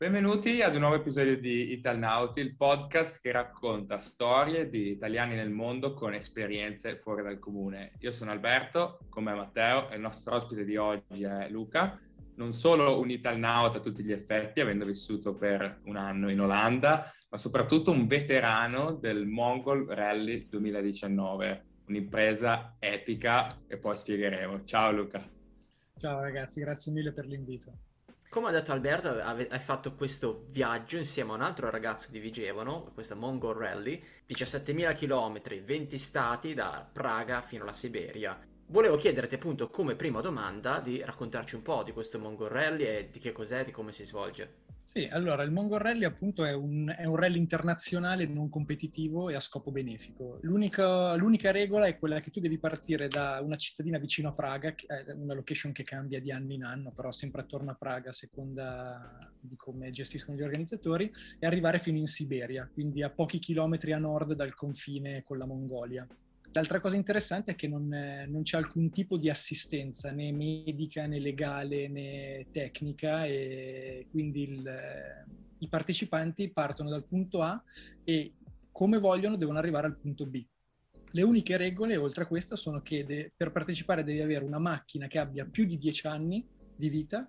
Benvenuti ad un nuovo episodio di Italnauti, il podcast che racconta storie di italiani nel mondo con esperienze fuori dal comune. Io sono Alberto, con me Matteo e il nostro ospite di oggi è Luca, non solo un Italnauta a tutti gli effetti, avendo vissuto per un anno in Olanda, ma soprattutto un veterano del Mongol Rally 2019, un'impresa epica e poi spiegheremo. Ciao Luca. Ciao ragazzi, grazie mille per l'invito. Come ha detto Alberto, hai fatto questo viaggio insieme a un altro ragazzo di Vigevano, questa Mongol Rally, 17.000 km, 20 stati da Praga fino alla Siberia. Volevo chiederti appunto come prima domanda di raccontarci un po' di questo Mongol Rally e di che cos'è, di come si svolge. Sì, allora il Mongol Rally appunto è un, è un rally internazionale non competitivo e a scopo benefico. L'unica, l'unica, regola è quella che tu devi partire da una cittadina vicino a Praga, una location che cambia di anno in anno, però sempre attorno a Praga a seconda di come gestiscono gli organizzatori, e arrivare fino in Siberia, quindi a pochi chilometri a nord dal confine con la Mongolia. L'altra cosa interessante è che non, non, c'è alcun tipo di assistenza né medica né legale né tecnica e quindi il, i partecipanti partono dal punto A e come vogliono devono arrivare al punto B. Le uniche regole, oltre a questa, sono che de- per partecipare devi avere una macchina che abbia più di 10 anni di vita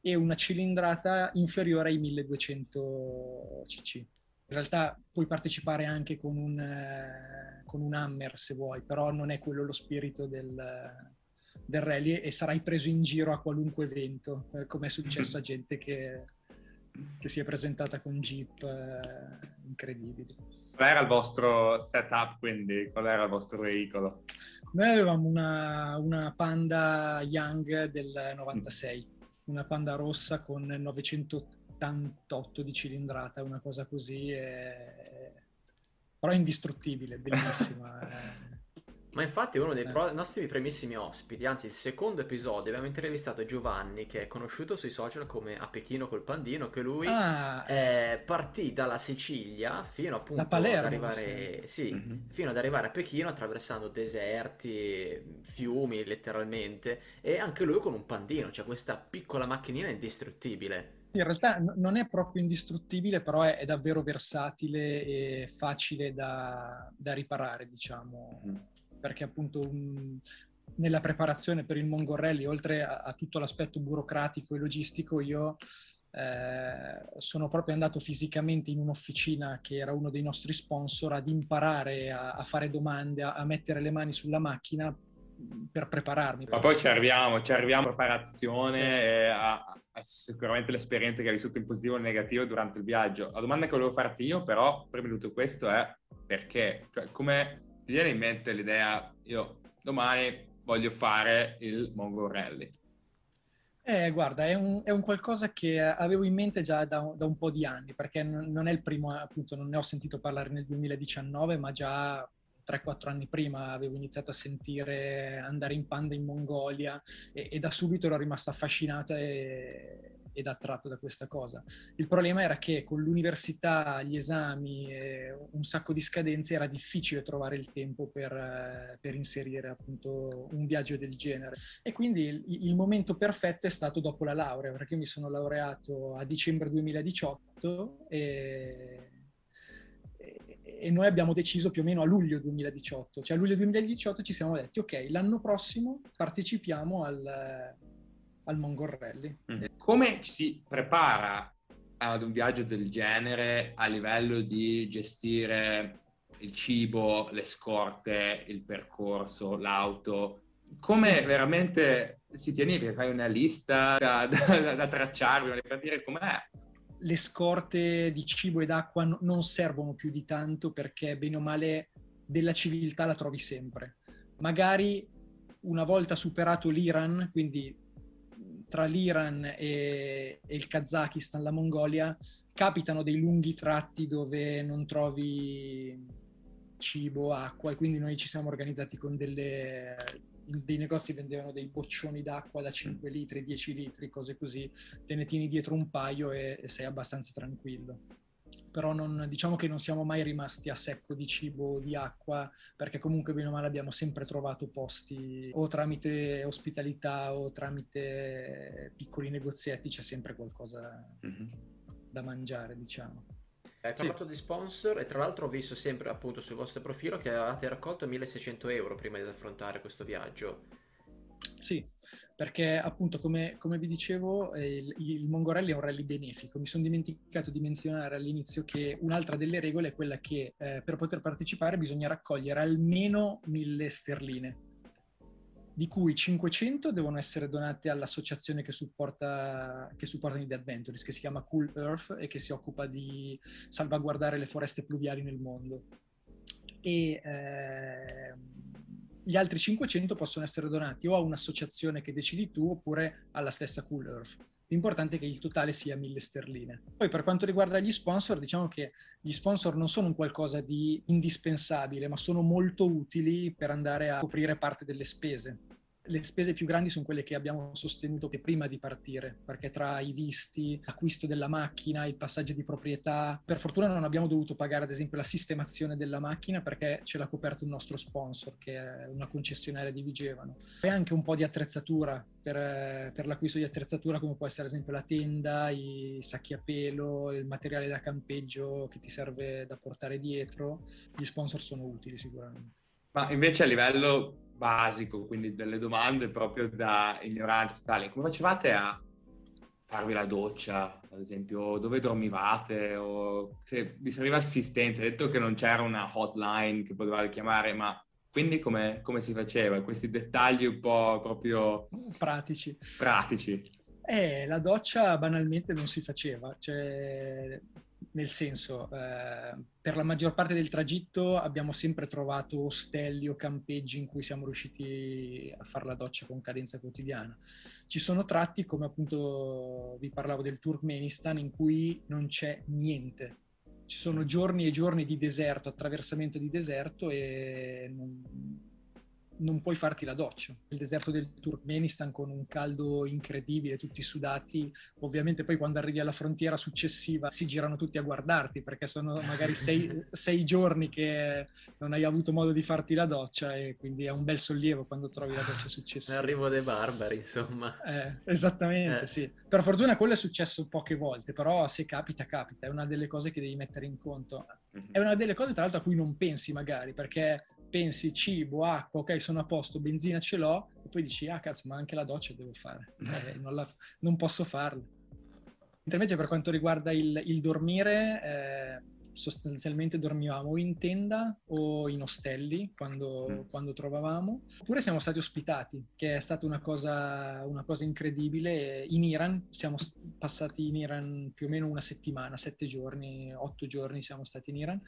e una cilindrata inferiore ai 1200 cc. In realtà puoi partecipare anche con un, eh, con un hammer se vuoi, però non è quello lo spirito del, del rally e sarai preso in giro a qualunque evento, eh, come è successo a gente che, che si è presentata con jeep eh, incredibili. Qual era il vostro setup quindi? Qual era il vostro veicolo? Noi avevamo una, una Panda Young del 96, una Panda rossa con 980 88 di cilindrata, una cosa così, è... però è indistruttibile, bellissima. Ma infatti uno dei eh. pro- nostri primissimi ospiti, anzi il secondo episodio, abbiamo intervistato Giovanni che è conosciuto sui social come a Pechino col pandino, che lui ah, eh, partì dalla Sicilia fino appunto Palermo, ad arrivare, sì. Sì, mm-hmm. fino ad arrivare a Pechino attraversando deserti, fiumi letteralmente e anche lui con un pandino, cioè questa piccola macchinina indistruttibile. In realtà non è proprio indistruttibile, però è, è davvero versatile e facile da, da riparare, diciamo, mm. perché appunto un, nella preparazione per il Mongorelli, oltre a, a, tutto l'aspetto burocratico e logistico, io eh, sono proprio andato fisicamente in un'officina che era uno dei nostri sponsor ad imparare a, a fare domande, a, a mettere le mani sulla macchina per prepararmi. Ma poi ci arriviamo, ci arriviamo a preparazione sì. a, sicuramente l'esperienza che hai vissuto in positivo o in negativo durante il viaggio. La domanda che volevo farti io, però, prima di tutto questo è perché? Cioè, come ti viene in mente l'idea, io domani voglio fare il Mongol Rally? Eh, guarda, è un, è un, qualcosa che avevo in mente già da, da un po' di anni, perché non è il primo, appunto, non ne ho sentito parlare nel 2019, ma già 3-4 anni prima avevo iniziato a sentire andare in panda in Mongolia e, e da subito ero rimasto affascinato e, ed attratto da questa cosa. Il problema era che con l'università, gli esami e un sacco di scadenze era difficile trovare il tempo per, per inserire appunto un viaggio del genere. E quindi il, il, momento perfetto è stato dopo la laurea, perché mi sono laureato a dicembre 2018 e e noi abbiamo deciso più o meno a luglio 2018, cioè a luglio 2018 ci siamo detti ok, l'anno prossimo partecipiamo al, al Mongol Rally. Mm. Come si prepara ad un viaggio del genere a livello di gestire il cibo, le scorte, il percorso, l'auto? Come veramente si pianifica? Fai una lista da, da, da tracciare per dire com'è? Le scorte di cibo ed acqua no, non servono più di tanto perché bene o male della civiltà la trovi sempre. Magari una volta superato l'Iran, quindi tra l'Iran e, e, il Kazakistan, la Mongolia, capitano dei lunghi tratti dove non trovi cibo, acqua e quindi noi ci siamo organizzati con delle dei negozi vendevano dei boccioni d'acqua da 5 litri, 10 litri, cose così, te ne tieni dietro un paio e, e sei abbastanza tranquillo. Però non, diciamo che non siamo mai rimasti a secco di cibo o di acqua, perché comunque bene o male abbiamo sempre trovato posti o tramite ospitalità o tramite piccoli negozietti, c'è sempre qualcosa. Mm-hmm da mangiare, diciamo. Hai parlato sì. di sponsor e tra l'altro ho visto sempre appunto sul vostro profilo che avevate raccolto 1600 euro prima di affrontare questo viaggio. Sì, perché appunto come, come vi dicevo eh, il, il Mongorelli è un rally benefico. Mi sono dimenticato di menzionare all'inizio che un'altra delle regole è quella che eh, per poter partecipare bisogna raccogliere almeno 1000 sterline di cui 500 devono essere donate all'associazione che supporta, che supporta Need Adventures, che si chiama Cool Earth e che si occupa di salvaguardare le foreste pluviali nel mondo. E eh, gli altri 500 possono essere donati o a un'associazione che decidi tu oppure alla stessa Cool Earth. L'importante è che il totale sia 1000 sterline. Poi per quanto riguarda gli sponsor, diciamo che gli sponsor non sono un qualcosa di indispensabile, ma sono molto utili per andare a coprire parte delle spese le spese più grandi sono quelle che abbiamo sostenuto prima di partire, perché tra i visti, l'acquisto della macchina, il passaggio di proprietà, per fortuna non abbiamo dovuto pagare ad esempio la sistemazione della macchina perché ce l'ha coperto il nostro sponsor, che è una concessionaria di Vigevano. E anche un po' di attrezzatura per, per l'acquisto di attrezzatura come può essere ad esempio la tenda, i sacchi a pelo, il materiale da campeggio che ti serve da portare dietro. Gli sponsor sono utili sicuramente. Ma invece a livello basico, quindi delle domande proprio da ignorante totale. Come facevate a farvi la doccia, ad esempio, dove dormivate o se vi serviva assistenza? Hai detto che non c'era una hotline che potevate chiamare, ma quindi come, come si faceva? Questi dettagli un po' proprio... Pratici. Pratici. Eh, la doccia banalmente non si faceva, cioè nel senso, eh, per la maggior parte del tragitto abbiamo sempre trovato ostelli o campeggi in cui siamo riusciti a fare la doccia con cadenza quotidiana. Ci sono tratti, come appunto vi parlavo del Turkmenistan, in cui non c'è niente. Ci sono giorni e giorni di deserto, attraversamento di deserto e non, non puoi farti la doccia. Il deserto del Turkmenistan con un caldo incredibile, tutti sudati, ovviamente poi quando arrivi alla frontiera successiva si girano tutti a guardarti perché sono magari sei, sei giorni che non hai avuto modo di farti la doccia e quindi è un bel sollievo quando trovi la doccia successiva. L'arrivo dei barbari, insomma. Eh, esattamente, eh. sì. Per fortuna quello è successo poche volte, però se capita, capita. È una delle cose che devi mettere in conto. Mhm. È una delle cose, tra l'altro, a cui non pensi magari, perché pensi cibo, acqua, ok, sono a posto, benzina ce l'ho, e poi dici, ah cazzo, ma anche la doccia devo fare, eh, non, la, non, posso farla. Invece per quanto riguarda il, il dormire, eh, sostanzialmente dormivamo o in tenda o in ostelli quando, mm. quando, trovavamo, oppure siamo stati ospitati, che è stata una cosa, una cosa incredibile. In Iran siamo passati in Iran più o meno una settimana, sette giorni, otto giorni siamo stati in Iran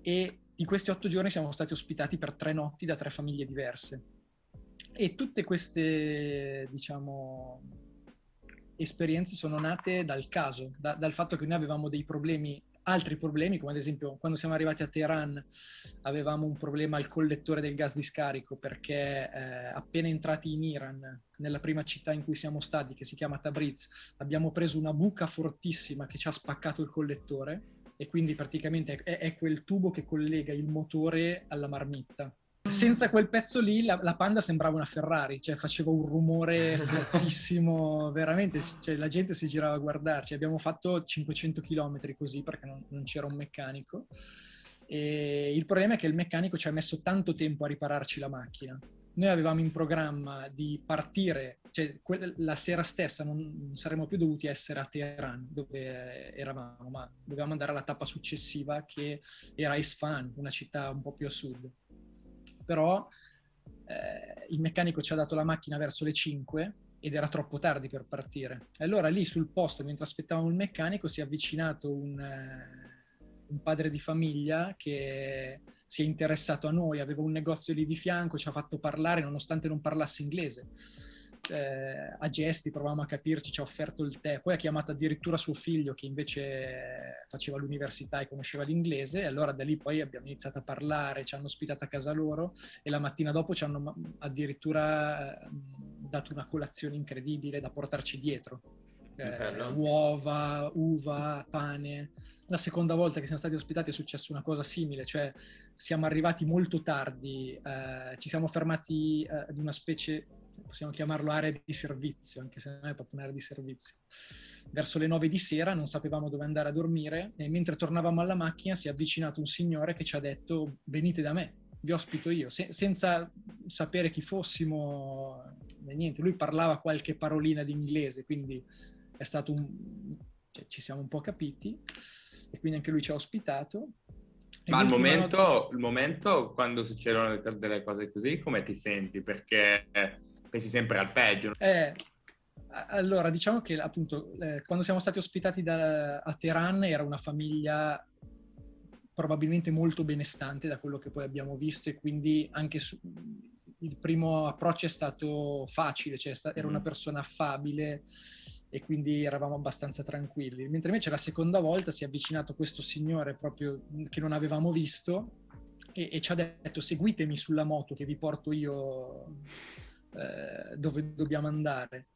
e di questi otto giorni siamo stati ospitati per tre notti da tre famiglie diverse. E tutte queste, diciamo, esperienze sono nate dal caso, da, dal fatto che noi avevamo dei problemi, altri problemi, come ad esempio quando siamo arrivati a Teheran avevamo un problema al collettore del gas di scarico perché eh, appena entrati in Iran, nella prima città in cui siamo stati, che si chiama Tabriz, abbiamo preso una buca fortissima che ci ha spaccato il collettore e quindi praticamente è, è quel tubo che collega il motore alla marmitta. Senza quel pezzo lì la, la, Panda sembrava una Ferrari, cioè faceva un rumore fortissimo, veramente, cioè, la gente si girava a guardarci. Abbiamo fatto 500 km così perché non, non c'era un meccanico. E il problema è che il meccanico ci ha messo tanto tempo a ripararci la macchina noi avevamo in programma di partire, cioè que- la sera stessa non, saremmo più dovuti essere a Teheran, dove eravamo, ma dovevamo andare alla tappa successiva che era Isfahan, una città un po' più a sud. Però eh, il meccanico ci ha dato la macchina verso le 5 ed era troppo tardi per partire. Allora lì sul posto, mentre aspettavamo il meccanico, si è avvicinato un, eh, un padre di famiglia che si è interessato a noi, aveva un negozio lì di fianco, ci ha fatto parlare nonostante non parlasse inglese. Eh, a gesti provavamo a capirci, ci ha offerto il tè, poi ha chiamato addirittura suo figlio che invece faceva l'università e conosceva l'inglese e allora da lì poi abbiamo iniziato a parlare, ci hanno ospitato a casa loro e la mattina dopo ci hanno addirittura eh, dato una colazione incredibile da portarci dietro eh, uova, uva, pane. La seconda volta che siamo stati ospitati è successo una cosa simile, cioè siamo arrivati molto tardi, eh, ci siamo fermati eh, ad una specie possiamo chiamarlo area di servizio, anche se non è proprio un'area di servizio. Verso le nove di sera non sapevamo dove andare a dormire e mentre tornavamo alla macchina si è avvicinato un signore che ci ha detto venite da me, vi ospito io, se- senza sapere chi fossimo, niente, lui parlava qualche parolina di inglese, quindi è stato un... Cioè, ci siamo un po' capiti e quindi anche lui ci ha ospitato. Ma al momento, notte... il momento, quando succedono delle cose così, come ti senti? Perché pensi sempre al peggio. Eh, allora, diciamo che appunto eh, quando siamo stati ospitati da, a Teheran era una famiglia probabilmente molto benestante da quello che poi abbiamo visto e quindi anche su, il primo approccio è stato facile, cioè era una mm. persona affabile e quindi eravamo abbastanza tranquilli. Mentre invece la seconda volta si è avvicinato questo signore proprio che non avevamo visto e, e ci ha detto seguitemi sulla moto che vi porto io eh, dove dobbiamo andare.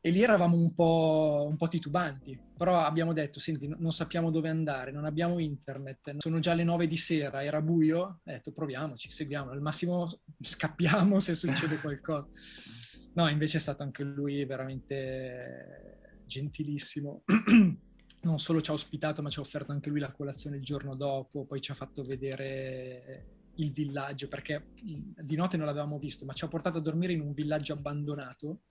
E lì eravamo un po', un po', titubanti, però abbiamo detto, senti, non sappiamo dove andare, non abbiamo internet, sono già le nove di sera, era buio, ho detto proviamoci, seguiamo, al massimo scappiamo se succede qualcosa. No, invece è stato anche lui veramente gentilissimo. non solo ci ha ospitato, ma ci ha offerto anche lui la colazione il giorno dopo, poi ci ha fatto vedere il villaggio, perché di notte non l'avevamo visto, ma ci ha portato a dormire in un villaggio abbandonato,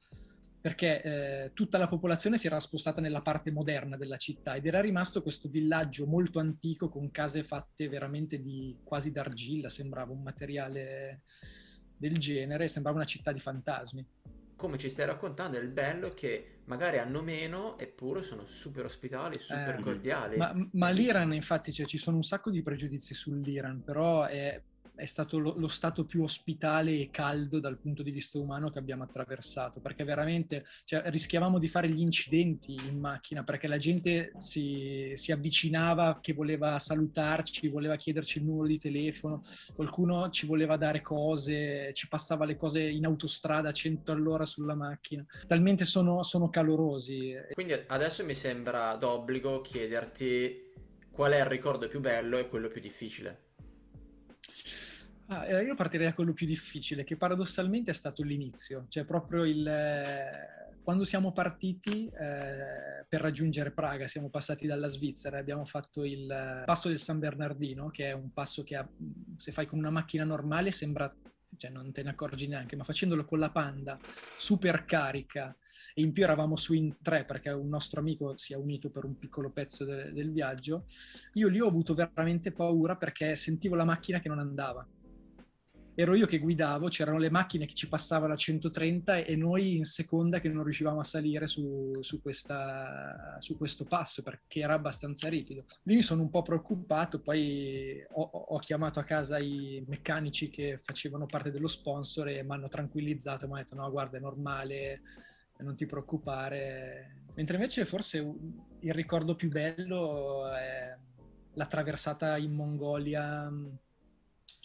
perché eh, tutta la popolazione si era spostata nella parte moderna della città ed era rimasto questo villaggio molto antico con case fatte veramente di quasi d'argilla, sembrava un materiale del genere, sembrava una città di fantasmi. Come ci stai raccontando, è il bello che magari hanno meno, eppure sono super ospitali, super eh, cordiali. Ma, ma l'Iran, infatti, cioè, ci sono un sacco di pregiudizi sull'Iran, però è è stato lo, lo, stato più ospitale e caldo dal punto di vista umano che abbiamo attraversato, perché veramente cioè, rischiavamo di fare gli incidenti in macchina, perché la gente si, si, avvicinava, che voleva salutarci, voleva chiederci il numero di telefono, qualcuno ci voleva dare cose, ci passava le cose in autostrada a 100 all'ora sulla macchina, talmente sono, sono calorosi. Quindi adesso mi sembra d'obbligo chiederti qual è il ricordo più bello e quello più difficile. Ah, eh, io partirei da quello più difficile, che paradossalmente è stato l'inizio, cioè proprio il... Eh, quando siamo partiti eh, per raggiungere Praga, siamo passati dalla Svizzera e abbiamo fatto il passo del San Bernardino, che è un passo che ha, se fai con una macchina normale sembra cioè non te ne accorgi neanche, ma facendolo con la Panda super carica e in più eravamo su in tre perché un nostro amico si è unito per un piccolo pezzo de- del viaggio, io lì ho avuto veramente paura perché sentivo la macchina che non andava ero io che guidavo, c'erano le macchine che ci passavano a 130 e noi in seconda che non riuscivamo a salire su, su, questa, su questo passo perché era abbastanza ripido. Lì mi sono un po' preoccupato, poi ho, ho chiamato a casa i meccanici che facevano parte dello sponsor e mi hanno tranquillizzato, mi hanno detto no guarda è normale, non ti preoccupare. Mentre invece forse il ricordo più bello è la traversata in Mongolia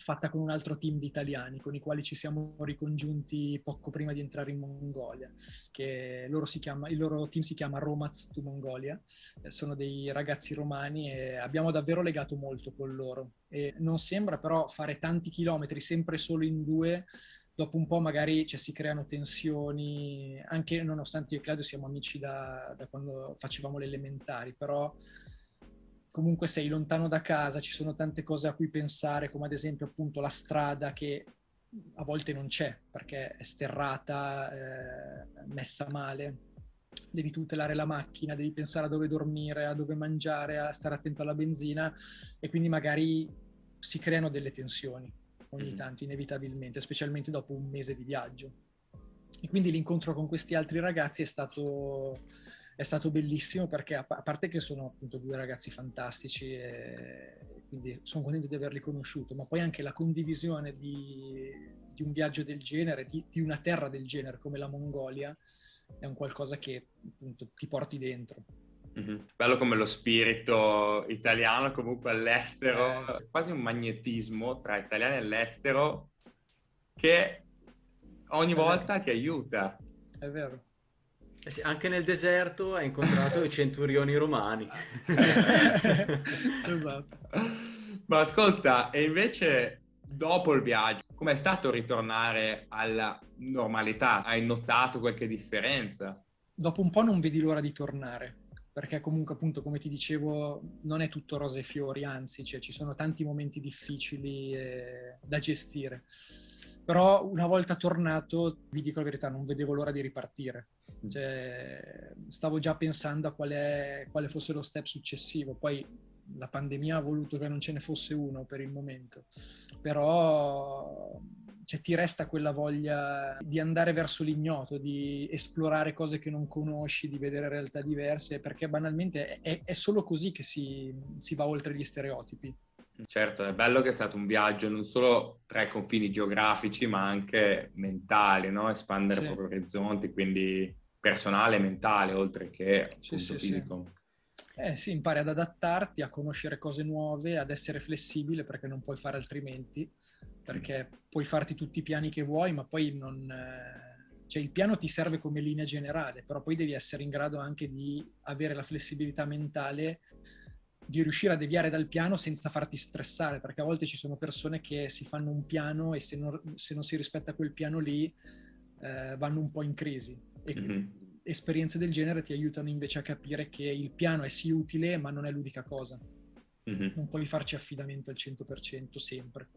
fatta con un altro team di italiani con i quali ci siamo ricongiunti poco prima di entrare in Mongolia, che loro chiama, il loro team si chiama Romaz to Mongolia, eh, sono dei ragazzi romani e abbiamo davvero legato molto con loro. E non sembra però fare tanti chilometri sempre solo in due, dopo un po' magari cioè, si creano tensioni, anche nonostante io e Claudio siamo amici da, da quando facevamo le elementari, però comunque sei lontano da casa, ci sono tante cose a cui pensare, come ad esempio appunto la strada che a volte non c'è perché è sterrata, eh, messa male. Devi tutelare la macchina, devi pensare a dove dormire, a dove mangiare, a stare attento alla benzina e quindi magari si creano delle tensioni ogni mm-hmm. tanto, inevitabilmente, specialmente dopo un mese di viaggio. E quindi l'incontro con questi altri ragazzi è stato è stato bellissimo perché a, parte che sono appunto due ragazzi fantastici quindi sono contento di averli conosciuti, ma poi anche la condivisione di, di un viaggio del genere, di, di, una terra del genere come la Mongolia, è un qualcosa che appunto ti porti dentro. Mm-hmm. Bello come lo spirito italiano comunque all'estero, eh, sì. quasi un magnetismo tra italiani e all'estero che ogni volta ti aiuta. È vero. Eh sì, anche nel deserto ha incontrato i centurioni romani. esatto. Ma ascolta, e invece dopo il viaggio, com'è stato ritornare alla normalità? Hai notato qualche differenza? Dopo un po' non vedi l'ora di tornare, perché comunque appunto come ti dicevo non è tutto rose e fiori, anzi cioè, ci sono tanti momenti difficili eh, da gestire. Però una volta tornato, vi dico la verità, non vedevo l'ora di ripartire. Mm. Cioè, stavo già pensando a quale, quale fosse lo step successivo. Poi la pandemia ha voluto che non ce ne fosse uno per il momento, però cioè, ti resta quella voglia di andare verso l'ignoto, di esplorare cose che non conosci, di vedere realtà diverse, perché banalmente è, è solo così che si, si va oltre gli stereotipi. Certo, è bello che è stato un viaggio non solo tra i confini geografici, ma anche mentali, no? espandere sì. i propri orizzonti, quindi personale e mentale, oltre che sì, sì, fisico. Eh sì, impari ad adattarti, a conoscere cose nuove, ad essere flessibile perché non puoi fare altrimenti, perché puoi farti tutti i piani che vuoi, ma poi non... Eh, cioè il piano ti serve come linea generale, però poi devi essere in grado anche di avere la flessibilità mentale di riuscire a deviare dal piano senza farti stressare, perché a volte ci sono persone che si fanno un piano e se non, se non si rispetta quel piano lì eh, vanno un po' in crisi. E mm-hmm. esperienze del genere ti aiutano invece a capire che il piano è sì utile, ma non è l'unica cosa. Mm-hmm. Non puoi farci affidamento al 100% sempre.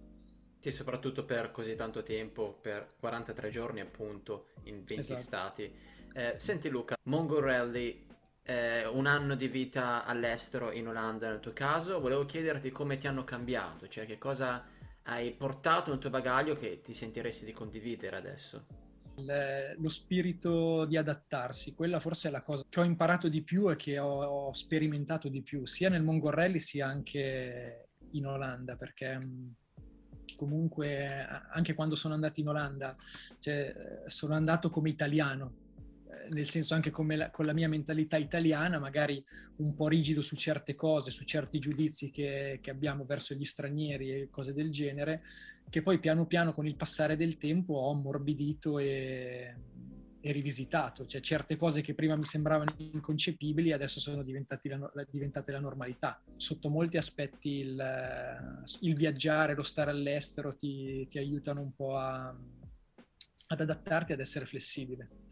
Sì, soprattutto per così tanto tempo, per 43 giorni appunto, in 20 esatto. stati. Eh, senti Luca, Mongorelli eh, un anno di vita all'estero in Olanda nel tuo caso, volevo chiederti come ti hanno cambiato, cioè che cosa hai portato nel tuo bagaglio che ti sentiresti di condividere adesso. Le, lo spirito di adattarsi, quella forse è la cosa che ho imparato di più e che ho, ho sperimentato di più, sia nel Mongorelli sia anche in Olanda, perché mm, comunque anche quando sono andato in Olanda, cioè, sono andato come italiano, nel senso anche la, con la mia mentalità italiana, magari un po' rigido su certe cose, su certi giudizi che, che abbiamo verso gli stranieri e cose del genere, che poi piano piano con il passare del tempo ho ammorbidito e, e rivisitato. Cioè certe cose che prima mi sembravano inconcepibili adesso sono la, diventate la normalità. Sotto molti aspetti il, il, viaggiare, lo stare all'estero ti, ti aiutano un po' a, ad adattarti, ad essere flessibile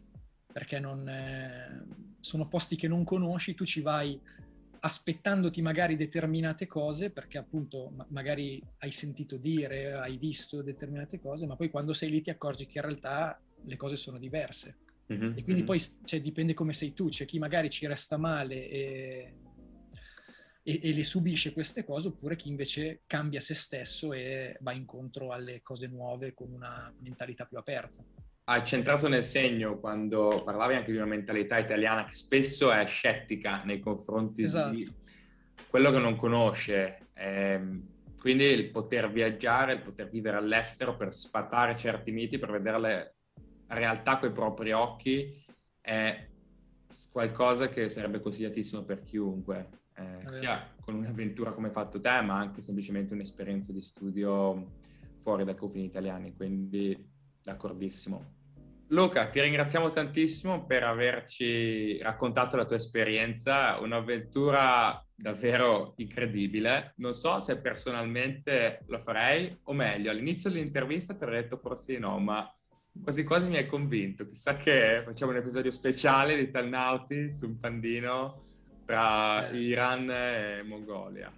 perché non, eh, sono posti che non conosci, tu ci vai aspettandoti magari determinate cose, perché appunto ma- magari hai sentito dire, hai visto determinate cose, ma poi quando sei lì ti accorgi che in realtà le cose sono diverse. Mm-hmm. E quindi mm-hmm. poi cioè, dipende come sei tu, c'è chi magari ci resta male e, e, e, le subisce queste cose, oppure chi invece cambia se stesso e va incontro alle cose nuove con una mentalità più aperta hai centrato nel segno quando parlavi anche di una mentalità italiana che spesso è scettica nei confronti esatto. di quello che non conosce. Eh, quindi il poter viaggiare, il poter vivere all'estero per sfatare certi miti, per vedere la realtà con i propri occhi, è qualcosa che sarebbe consigliatissimo per chiunque, eh, sia con un'avventura come hai fatto te, ma anche semplicemente un'esperienza di studio fuori dai confini italiani. Quindi d'accordissimo. Luca, ti ringraziamo tantissimo per averci raccontato la tua esperienza, un'avventura davvero incredibile. Non so se personalmente lo farei, o meglio, all'inizio dell'intervista ti avrei detto forse di no, ma quasi quasi mi hai convinto. Chissà che facciamo un episodio speciale di Talnauti su un pandino tra Iran e Mongolia.